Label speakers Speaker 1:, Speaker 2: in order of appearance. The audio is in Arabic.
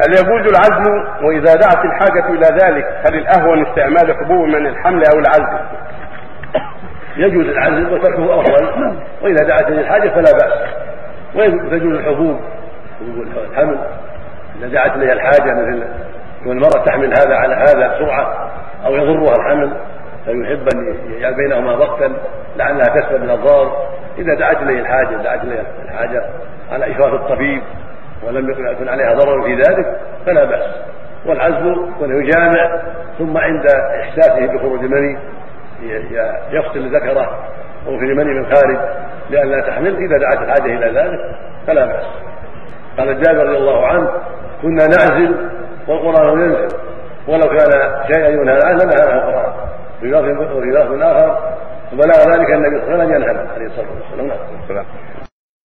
Speaker 1: هل يجوز العزل وإذا دعت الحاجة إلى ذلك؟ هل الاهون استعمال حبوب من الحمل أو العزل؟
Speaker 2: يجوز العزل وتركه افضل وإذا دعت الحاجة فلا بأس. وتجوز الحبوب حبوب الحمل. إذا دعت إليها الحاجة مثل المرأة تحمل هذا على هذا بسرعة أو يضرها الحمل فيحب أن يجعل بينهما وقتا لعلها تسلم من الضار إذا دعت اليه الحاجة دعت اليه الحاجة على اشراف الطبيب ولم يكن عليها ضرر في ذلك فلا بأس. والعزل يجامع ثم عند إحساسه بخروج المني يفصل ذكره وفي المني من خارج لئلا تحمل إذا دعت الحاجة إلى ذلك فلا بأس. قال جابر رضي الله عنه كنا نعزل والقرآن ينزل. ولو كان شيئا ينهى عنه لنهى عنه القرآن. وفي لفظ آخر وبلغ ذلك النبي صلى الله عليه وسلم ينهى عليه الصلاه والسلام